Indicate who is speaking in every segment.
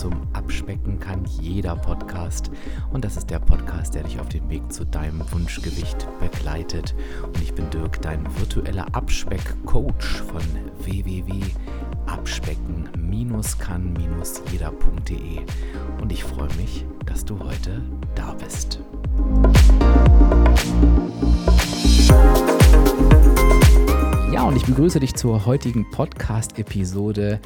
Speaker 1: zum Abspecken kann jeder Podcast. Und das ist der Podcast, der dich auf dem Weg zu deinem Wunschgewicht begleitet. Und ich bin Dirk, dein virtueller Abspeck-Coach von www.abspecken-kann-jeder.de. Und ich freue mich, dass du heute da bist. Ja, und ich begrüße dich zur heutigen Podcast-Episode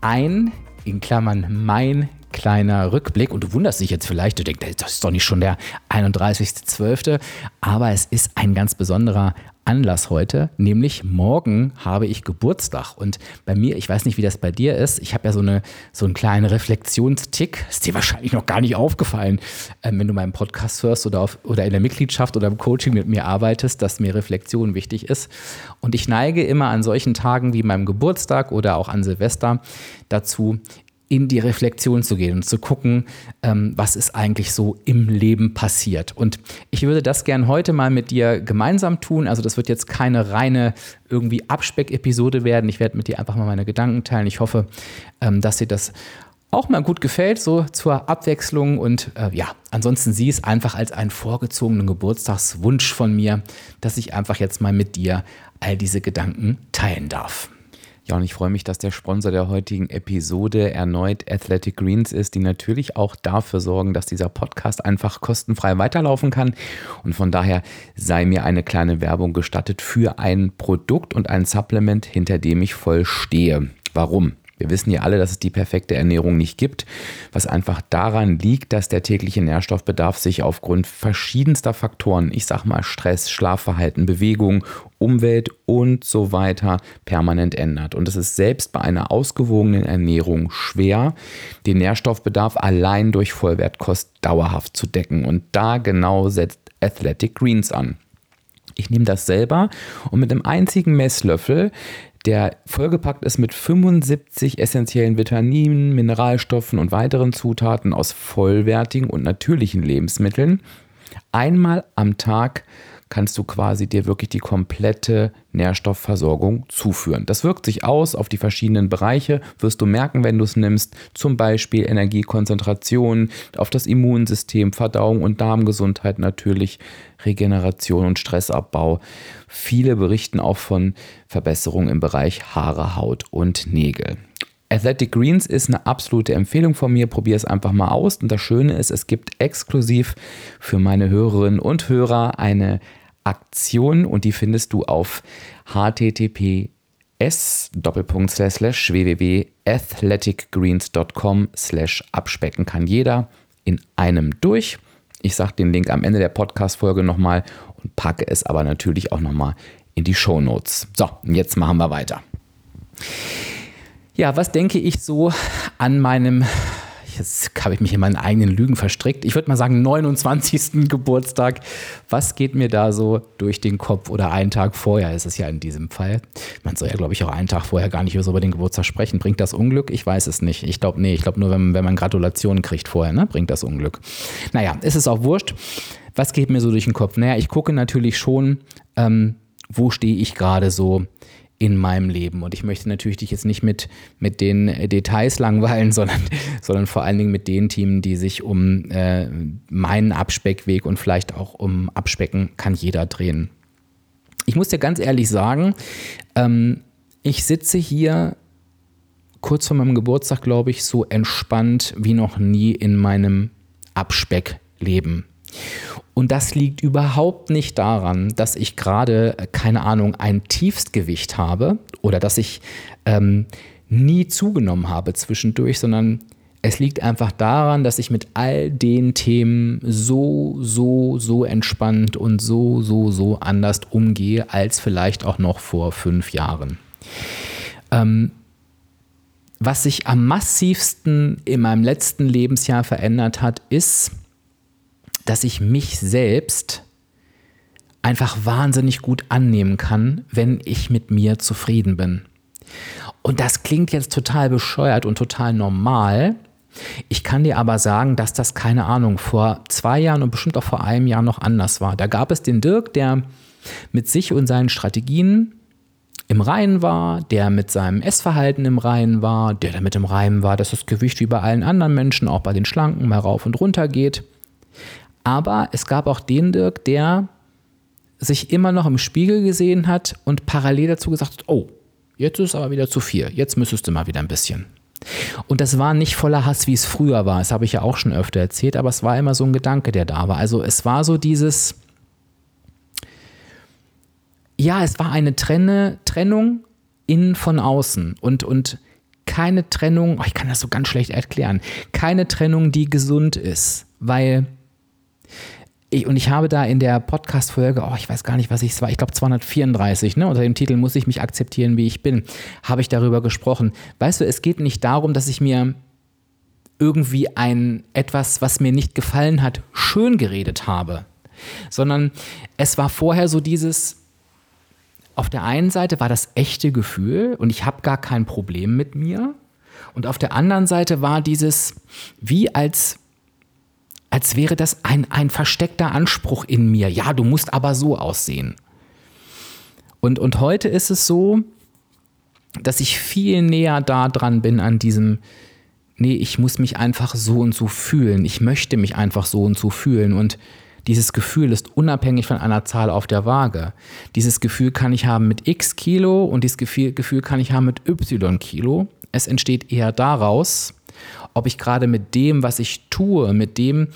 Speaker 1: ein in Klammern mein kleiner Rückblick. Und du wunderst dich jetzt vielleicht, du denkst, das ist doch nicht schon der 31.12., aber es ist ein ganz besonderer Anlass heute, nämlich morgen habe ich Geburtstag. Und bei mir, ich weiß nicht, wie das bei dir ist, ich habe ja so, eine, so einen kleinen Reflexionstick, ist dir wahrscheinlich noch gar nicht aufgefallen, ähm, wenn du meinen Podcast hörst oder, auf, oder in der Mitgliedschaft oder im Coaching mit mir arbeitest, dass mir Reflexion wichtig ist. Und ich neige immer an solchen Tagen wie meinem Geburtstag oder auch an Silvester dazu, in die Reflexion zu gehen und zu gucken, ähm, was ist eigentlich so im Leben passiert. Und ich würde das gern heute mal mit dir gemeinsam tun. Also das wird jetzt keine reine irgendwie Abspeck-Episode werden. Ich werde mit dir einfach mal meine Gedanken teilen. Ich hoffe, ähm, dass dir das auch mal gut gefällt, so zur Abwechslung. Und äh, ja, ansonsten sieh es einfach als einen vorgezogenen Geburtstagswunsch von mir, dass ich einfach jetzt mal mit dir all diese Gedanken teilen darf. Ja, und ich freue mich, dass der Sponsor der heutigen Episode erneut Athletic Greens ist, die natürlich auch dafür sorgen, dass dieser Podcast einfach kostenfrei weiterlaufen kann. Und von daher sei mir eine kleine Werbung gestattet für ein Produkt und ein Supplement, hinter dem ich voll stehe. Warum? Wir wissen ja alle, dass es die perfekte Ernährung nicht gibt, was einfach daran liegt, dass der tägliche Nährstoffbedarf sich aufgrund verschiedenster Faktoren, ich sag mal Stress, Schlafverhalten, Bewegung, Umwelt und so weiter permanent ändert. Und es ist selbst bei einer ausgewogenen Ernährung schwer, den Nährstoffbedarf allein durch Vollwertkost dauerhaft zu decken. Und da genau setzt Athletic Greens an. Ich nehme das selber und mit einem einzigen Messlöffel der vollgepackt ist mit 75 essentiellen Vitaminen, Mineralstoffen und weiteren Zutaten aus vollwertigen und natürlichen Lebensmitteln. Einmal am Tag kannst du quasi dir wirklich die komplette Nährstoffversorgung zuführen. Das wirkt sich aus auf die verschiedenen Bereiche, wirst du merken, wenn du es nimmst, zum Beispiel Energiekonzentration, auf das Immunsystem, Verdauung und Darmgesundheit natürlich, Regeneration und Stressabbau. Viele berichten auch von Verbesserungen im Bereich Haare, Haut und Nägel. Athletic Greens ist eine absolute Empfehlung von mir. Probier es einfach mal aus. Und das Schöne ist, es gibt exklusiv für meine Hörerinnen und Hörer eine Aktion und die findest du auf https www.athleticgreens.com slash abspecken kann jeder in einem durch. Ich sage den Link am Ende der Podcast-Folge nochmal und packe es aber natürlich auch nochmal in die Show Notes. So, jetzt machen wir weiter. Ja, was denke ich so an meinem jetzt habe ich mich in meinen eigenen Lügen verstrickt. Ich würde mal sagen, 29. Geburtstag. Was geht mir da so durch den Kopf oder einen Tag vorher ist es ja in diesem Fall. Man soll ja, glaube ich, auch einen Tag vorher gar nicht über den Geburtstag sprechen. Bringt das Unglück? Ich weiß es nicht. Ich glaube, nee, ich glaube nur, wenn, wenn man Gratulationen kriegt vorher, ne, bringt das Unglück. Naja, ist es auch wurscht. Was geht mir so durch den Kopf? Naja, ich gucke natürlich schon, ähm, wo stehe ich gerade so in meinem Leben. Und ich möchte natürlich dich jetzt nicht mit, mit den Details langweilen, sondern, sondern vor allen Dingen mit den Themen, die sich um äh, meinen Abspeckweg und vielleicht auch um Abspecken kann jeder drehen. Ich muss dir ganz ehrlich sagen, ähm, ich sitze hier kurz vor meinem Geburtstag, glaube ich, so entspannt wie noch nie in meinem Abspeckleben. Und das liegt überhaupt nicht daran, dass ich gerade, äh, keine Ahnung, ein Tiefstgewicht habe oder dass ich ähm, nie zugenommen habe zwischendurch, sondern es liegt einfach daran, dass ich mit all den Themen so, so, so entspannt und so, so, so anders umgehe als vielleicht auch noch vor fünf Jahren. Ähm, was sich am massivsten in meinem letzten Lebensjahr verändert hat, ist, dass ich mich selbst einfach wahnsinnig gut annehmen kann, wenn ich mit mir zufrieden bin. Und das klingt jetzt total bescheuert und total normal. Ich kann dir aber sagen, dass das keine Ahnung vor zwei Jahren und bestimmt auch vor einem Jahr noch anders war. Da gab es den Dirk, der mit sich und seinen Strategien im Reinen war, der mit seinem Essverhalten im Reinen war, der damit im Reinen war, dass das Gewicht wie bei allen anderen Menschen, auch bei den Schlanken, mal rauf und runter geht. Aber es gab auch den Dirk, der sich immer noch im Spiegel gesehen hat und parallel dazu gesagt hat, oh, jetzt ist es aber wieder zu viel, jetzt müsstest du mal wieder ein bisschen. Und das war nicht voller Hass, wie es früher war, das habe ich ja auch schon öfter erzählt, aber es war immer so ein Gedanke, der da war. Also es war so dieses, ja, es war eine Trenne, Trennung innen von außen und, und keine Trennung, oh, ich kann das so ganz schlecht erklären, keine Trennung, die gesund ist, weil ich, und ich habe da in der Podcast-Folge, oh, ich weiß gar nicht, was ich es war, ich glaube 234, ne, unter dem Titel Muss ich mich akzeptieren, wie ich bin, habe ich darüber gesprochen. Weißt du, es geht nicht darum, dass ich mir irgendwie ein etwas, was mir nicht gefallen hat, schön geredet habe, sondern es war vorher so dieses, auf der einen Seite war das echte Gefühl und ich habe gar kein Problem mit mir. Und auf der anderen Seite war dieses, wie als als wäre das ein, ein versteckter Anspruch in mir. Ja, du musst aber so aussehen. Und, und heute ist es so, dass ich viel näher da dran bin an diesem, nee, ich muss mich einfach so und so fühlen. Ich möchte mich einfach so und so fühlen. Und dieses Gefühl ist unabhängig von einer Zahl auf der Waage. Dieses Gefühl kann ich haben mit x Kilo und dieses Gefühl, Gefühl kann ich haben mit y Kilo. Es entsteht eher daraus, ob ich gerade mit dem, was ich tue, mit dem,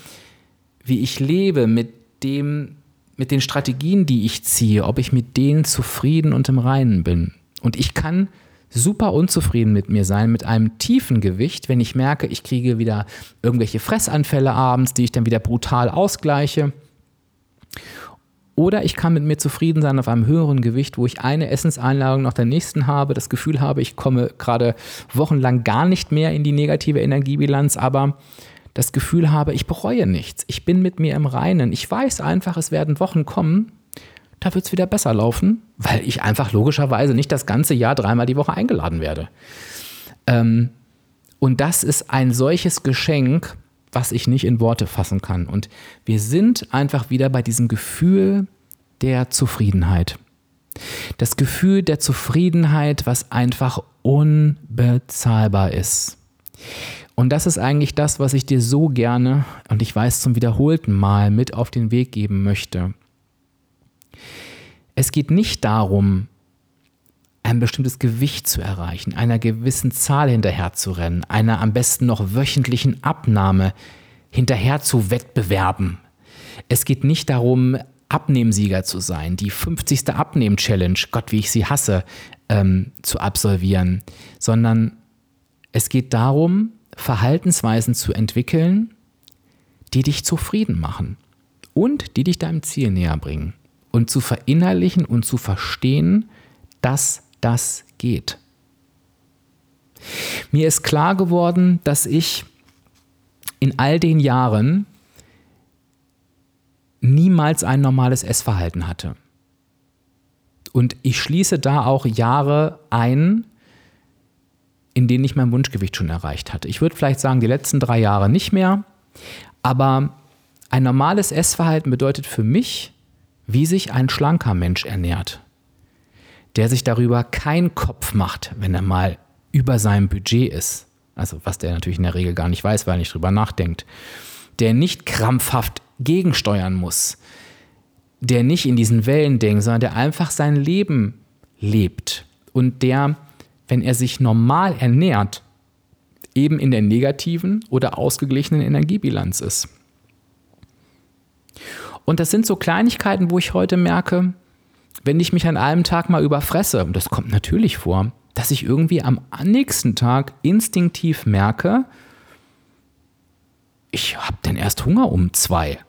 Speaker 1: wie ich lebe, mit dem, mit den Strategien, die ich ziehe, ob ich mit denen zufrieden und im Reinen bin. Und ich kann super unzufrieden mit mir sein, mit einem tiefen Gewicht, wenn ich merke, ich kriege wieder irgendwelche Fressanfälle abends, die ich dann wieder brutal ausgleiche. Oder ich kann mit mir zufrieden sein auf einem höheren Gewicht, wo ich eine Essenseinladung nach der nächsten habe, das Gefühl habe, ich komme gerade wochenlang gar nicht mehr in die negative Energiebilanz, aber das Gefühl habe, ich bereue nichts. Ich bin mit mir im Reinen. Ich weiß einfach, es werden Wochen kommen, da wird es wieder besser laufen, weil ich einfach logischerweise nicht das ganze Jahr dreimal die Woche eingeladen werde. Ähm, und das ist ein solches Geschenk, was ich nicht in Worte fassen kann. Und wir sind einfach wieder bei diesem Gefühl der Zufriedenheit. Das Gefühl der Zufriedenheit, was einfach unbezahlbar ist. Und das ist eigentlich das, was ich dir so gerne, und ich weiß zum wiederholten Mal, mit auf den Weg geben möchte. Es geht nicht darum, ein bestimmtes Gewicht zu erreichen, einer gewissen Zahl hinterher zu rennen, einer am besten noch wöchentlichen Abnahme hinterher zu wettbewerben. Es geht nicht darum, Abnehmsieger zu sein, die 50. Abnehm-Challenge, Gott, wie ich sie hasse, ähm, zu absolvieren, sondern es geht darum, Verhaltensweisen zu entwickeln, die dich zufrieden machen und die dich deinem Ziel näher bringen. Und zu verinnerlichen und zu verstehen, dass das geht. Mir ist klar geworden, dass ich in all den Jahren niemals ein normales Essverhalten hatte. Und ich schließe da auch Jahre ein, in denen ich mein Wunschgewicht schon erreicht hatte. Ich würde vielleicht sagen, die letzten drei Jahre nicht mehr, aber ein normales Essverhalten bedeutet für mich, wie sich ein schlanker Mensch ernährt, der sich darüber keinen Kopf macht, wenn er mal über seinem Budget ist. Also was der natürlich in der Regel gar nicht weiß, weil er nicht drüber nachdenkt. Der nicht krampfhaft gegensteuern muss. Der nicht in diesen Wellen denkt, sondern der einfach sein Leben lebt. Und der wenn er sich normal ernährt, eben in der negativen oder ausgeglichenen Energiebilanz ist. Und das sind so Kleinigkeiten, wo ich heute merke, wenn ich mich an einem Tag mal überfresse, und das kommt natürlich vor, dass ich irgendwie am nächsten Tag instinktiv merke, ich habe denn erst Hunger um zwei.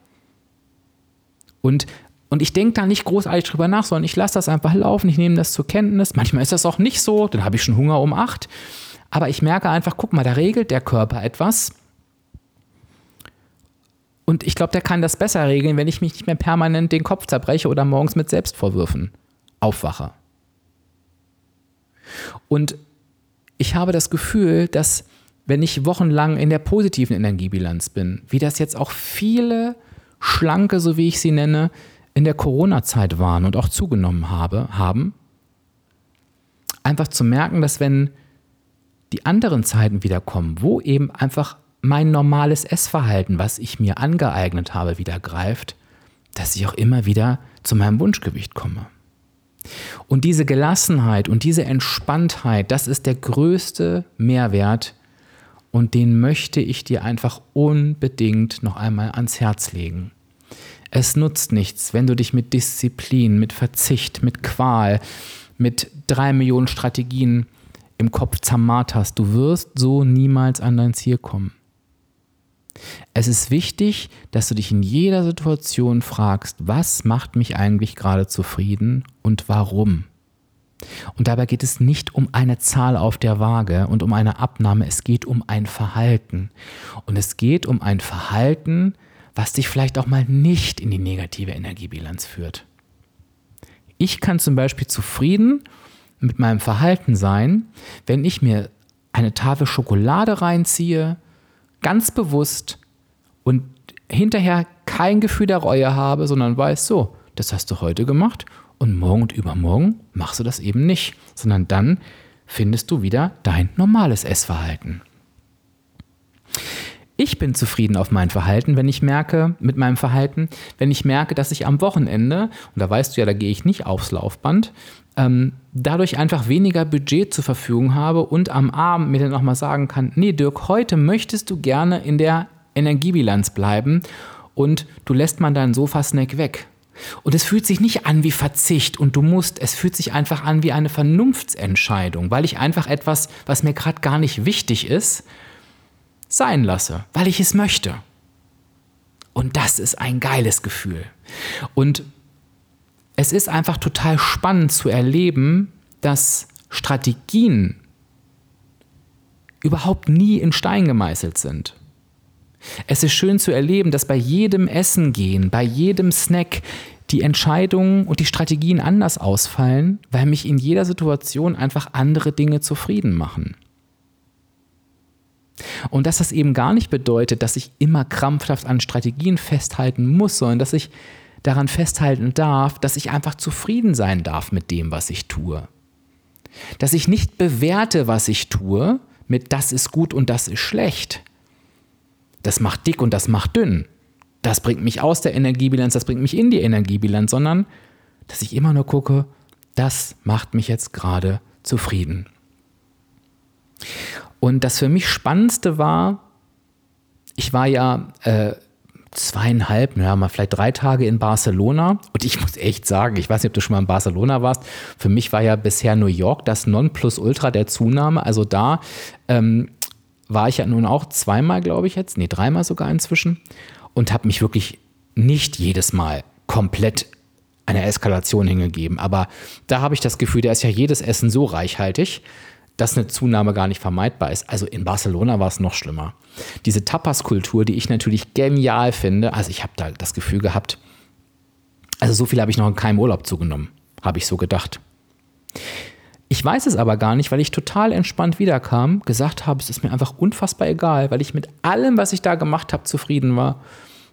Speaker 1: Und und ich denke da nicht großartig drüber nach, sondern ich lasse das einfach laufen, ich nehme das zur Kenntnis. Manchmal ist das auch nicht so, dann habe ich schon Hunger um acht. Aber ich merke einfach, guck mal, da regelt der Körper etwas. Und ich glaube, der kann das besser regeln, wenn ich mich nicht mehr permanent den Kopf zerbreche oder morgens mit Selbstvorwürfen aufwache. Und ich habe das Gefühl, dass wenn ich wochenlang in der positiven Energiebilanz bin, wie das jetzt auch viele Schlanke, so wie ich sie nenne, in der Corona-Zeit waren und auch zugenommen habe, haben, einfach zu merken, dass wenn die anderen Zeiten wiederkommen, wo eben einfach mein normales Essverhalten, was ich mir angeeignet habe, wieder greift, dass ich auch immer wieder zu meinem Wunschgewicht komme. Und diese Gelassenheit und diese Entspanntheit, das ist der größte Mehrwert und den möchte ich dir einfach unbedingt noch einmal ans Herz legen. Es nutzt nichts, wenn du dich mit Disziplin, mit Verzicht, mit Qual, mit drei Millionen Strategien im Kopf zermarterst. Du wirst so niemals an dein Ziel kommen. Es ist wichtig, dass du dich in jeder Situation fragst, was macht mich eigentlich gerade zufrieden und warum. Und dabei geht es nicht um eine Zahl auf der Waage und um eine Abnahme, es geht um ein Verhalten. Und es geht um ein Verhalten, was dich vielleicht auch mal nicht in die negative Energiebilanz führt. Ich kann zum Beispiel zufrieden mit meinem Verhalten sein, wenn ich mir eine Tafel Schokolade reinziehe, ganz bewusst und hinterher kein Gefühl der Reue habe, sondern weiß, so, das hast du heute gemacht und morgen und übermorgen machst du das eben nicht, sondern dann findest du wieder dein normales Essverhalten. Ich bin zufrieden auf mein Verhalten, wenn ich merke, mit meinem Verhalten, wenn ich merke, dass ich am Wochenende, und da weißt du ja, da gehe ich nicht aufs Laufband, ähm, dadurch einfach weniger Budget zur Verfügung habe und am Abend mir dann nochmal sagen kann, nee Dirk, heute möchtest du gerne in der Energiebilanz bleiben und du lässt mal deinen Sofa-Snack weg. Und es fühlt sich nicht an wie Verzicht und du musst, es fühlt sich einfach an wie eine Vernunftsentscheidung, weil ich einfach etwas, was mir gerade gar nicht wichtig ist, sein lasse, weil ich es möchte. Und das ist ein geiles Gefühl. Und es ist einfach total spannend zu erleben, dass Strategien überhaupt nie in Stein gemeißelt sind. Es ist schön zu erleben, dass bei jedem Essen gehen, bei jedem Snack die Entscheidungen und die Strategien anders ausfallen, weil mich in jeder Situation einfach andere Dinge zufrieden machen. Und dass das eben gar nicht bedeutet, dass ich immer krampfhaft an Strategien festhalten muss, sondern dass ich daran festhalten darf, dass ich einfach zufrieden sein darf mit dem, was ich tue. Dass ich nicht bewerte, was ich tue, mit das ist gut und das ist schlecht. Das macht dick und das macht dünn. Das bringt mich aus der Energiebilanz, das bringt mich in die Energiebilanz, sondern dass ich immer nur gucke, das macht mich jetzt gerade zufrieden. Und das für mich Spannendste war, ich war ja äh, zweieinhalb, ja, mal vielleicht drei Tage in Barcelona. Und ich muss echt sagen, ich weiß nicht, ob du schon mal in Barcelona warst. Für mich war ja bisher New York das Nonplusultra der Zunahme. Also da ähm, war ich ja nun auch zweimal, glaube ich jetzt, nee, dreimal sogar inzwischen. Und habe mich wirklich nicht jedes Mal komplett einer Eskalation hingegeben. Aber da habe ich das Gefühl, da ist ja jedes Essen so reichhaltig, dass eine Zunahme gar nicht vermeidbar ist. Also in Barcelona war es noch schlimmer. Diese Tapas-Kultur, die ich natürlich genial finde, also ich habe da das Gefühl gehabt, also so viel habe ich noch in keinem Urlaub zugenommen, habe ich so gedacht. Ich weiß es aber gar nicht, weil ich total entspannt wiederkam, gesagt habe, es ist mir einfach unfassbar egal, weil ich mit allem, was ich da gemacht habe, zufrieden war.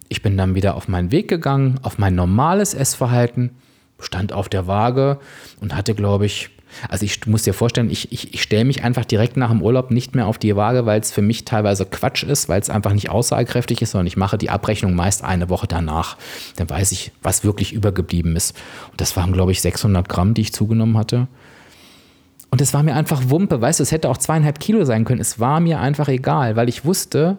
Speaker 1: Ich bin dann wieder auf meinen Weg gegangen, auf mein normales Essverhalten, stand auf der Waage und hatte, glaube ich, also ich muss dir vorstellen, ich, ich, ich stelle mich einfach direkt nach dem Urlaub nicht mehr auf die Waage, weil es für mich teilweise Quatsch ist, weil es einfach nicht aussagekräftig ist, sondern ich mache die Abrechnung meist eine Woche danach. Dann weiß ich, was wirklich übergeblieben ist. Und das waren, glaube ich, 600 Gramm, die ich zugenommen hatte. Und es war mir einfach Wumpe, weißt du, es hätte auch zweieinhalb Kilo sein können. Es war mir einfach egal, weil ich wusste,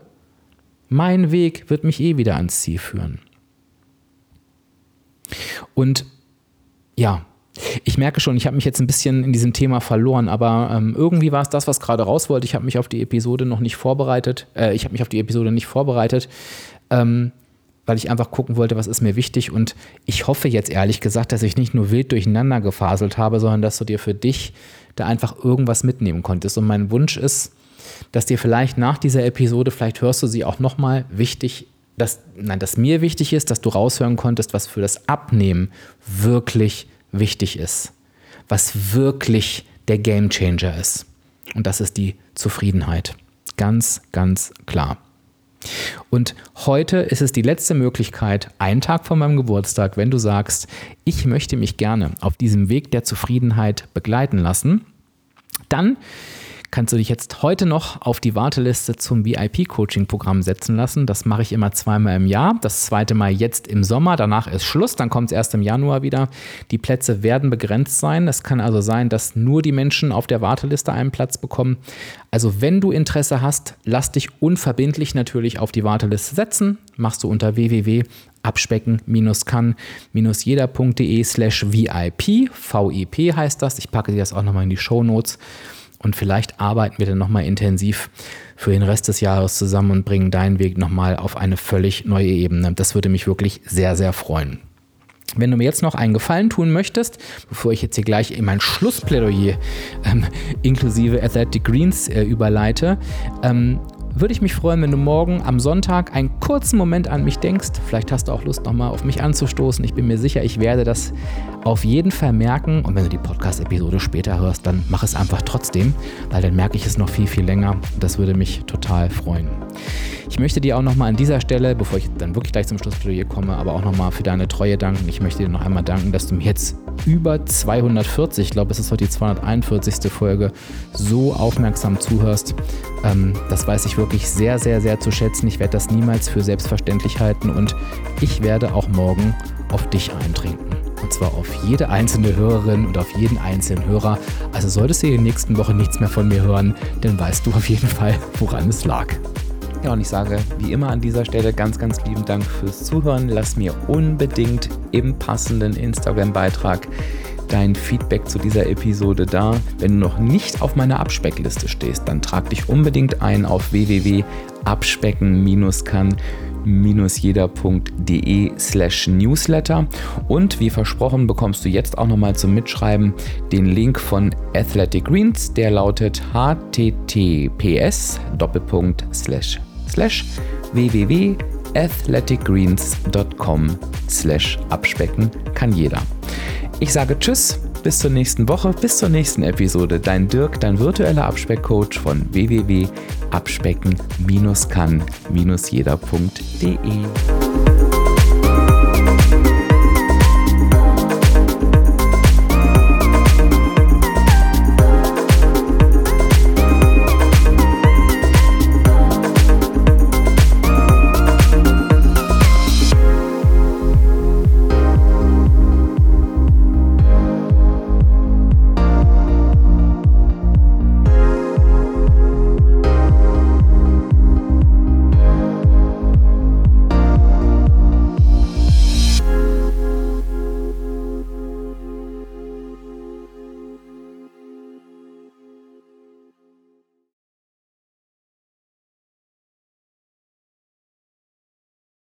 Speaker 1: mein Weg wird mich eh wieder ans Ziel führen. Und ja, ich merke schon, ich habe mich jetzt ein bisschen in diesem Thema verloren, aber ähm, irgendwie war es das, was gerade raus wollte. Ich habe mich auf die Episode noch nicht vorbereitet. Äh, ich habe mich auf die Episode nicht vorbereitet, ähm, weil ich einfach gucken wollte, was ist mir wichtig. Und ich hoffe jetzt ehrlich gesagt, dass ich nicht nur wild durcheinander gefaselt habe, sondern dass du dir für dich da einfach irgendwas mitnehmen konntest. Und mein Wunsch ist, dass dir vielleicht nach dieser Episode, vielleicht hörst du sie auch nochmal, wichtig dass, nein, dass mir wichtig ist, dass du raushören konntest, was für das Abnehmen wirklich wichtig ist, was wirklich der Game Changer ist. Und das ist die Zufriedenheit. Ganz, ganz klar. Und heute ist es die letzte Möglichkeit, einen Tag vor meinem Geburtstag, wenn du sagst, ich möchte mich gerne auf diesem Weg der Zufriedenheit begleiten lassen, dann kannst du dich jetzt heute noch auf die Warteliste zum VIP-Coaching-Programm setzen lassen. Das mache ich immer zweimal im Jahr. Das zweite Mal jetzt im Sommer. Danach ist Schluss. Dann kommt es erst im Januar wieder. Die Plätze werden begrenzt sein. Es kann also sein, dass nur die Menschen auf der Warteliste einen Platz bekommen. Also wenn du Interesse hast, lass dich unverbindlich natürlich auf die Warteliste setzen. Machst du unter www.abspecken-kann-jeder.de slash VIP. VIP heißt das. Ich packe dir das auch nochmal in die Show Notes. Und vielleicht arbeiten wir dann nochmal intensiv für den Rest des Jahres zusammen und bringen deinen Weg nochmal auf eine völlig neue Ebene. Das würde mich wirklich sehr, sehr freuen. Wenn du mir jetzt noch einen Gefallen tun möchtest, bevor ich jetzt hier gleich in mein Schlussplädoyer ähm, inklusive Athletic Greens äh, überleite, ähm, würde ich mich freuen, wenn du morgen am Sonntag einen kurzen Moment an mich denkst. Vielleicht hast du auch Lust, nochmal auf mich anzustoßen. Ich bin mir sicher, ich werde das auf jeden Fall merken. Und wenn du die Podcast-Episode später hörst, dann mach es einfach trotzdem, weil dann merke ich es noch viel, viel länger. Das würde mich total freuen. Ich möchte dir auch nochmal an dieser Stelle, bevor ich dann wirklich gleich zum Schlussplädoyer komme, aber auch nochmal für deine Treue danken. Ich möchte dir noch einmal danken, dass du mir jetzt über 240, ich glaube, es ist heute die 241. Folge, so aufmerksam zuhörst. Ähm, das weiß ich wirklich sehr, sehr, sehr zu schätzen. Ich werde das niemals für selbstverständlich halten und ich werde auch morgen auf dich eintrinken. Und zwar auf jede einzelne Hörerin und auf jeden einzelnen Hörer. Also solltest du in der nächsten Woche nichts mehr von mir hören, dann weißt du auf jeden Fall, woran es lag. Ja, und ich sage wie immer an dieser Stelle ganz, ganz lieben Dank fürs Zuhören. Lass mir unbedingt im passenden Instagram-Beitrag dein Feedback zu dieser Episode da. Wenn du noch nicht auf meiner Abspeckliste stehst, dann trag dich unbedingt ein auf www.abspecken-kann jeder.de slash newsletter und wie versprochen bekommst du jetzt auch nochmal zum Mitschreiben den Link von Athletic Greens, der lautet https doppelpunkt www.athleticgreens.com slash abspecken kann jeder. Ich sage Tschüss, bis zur nächsten Woche, bis zur nächsten Episode. Dein Dirk, dein virtueller Abspeckcoach von www.abspecken-kann-jeder.de.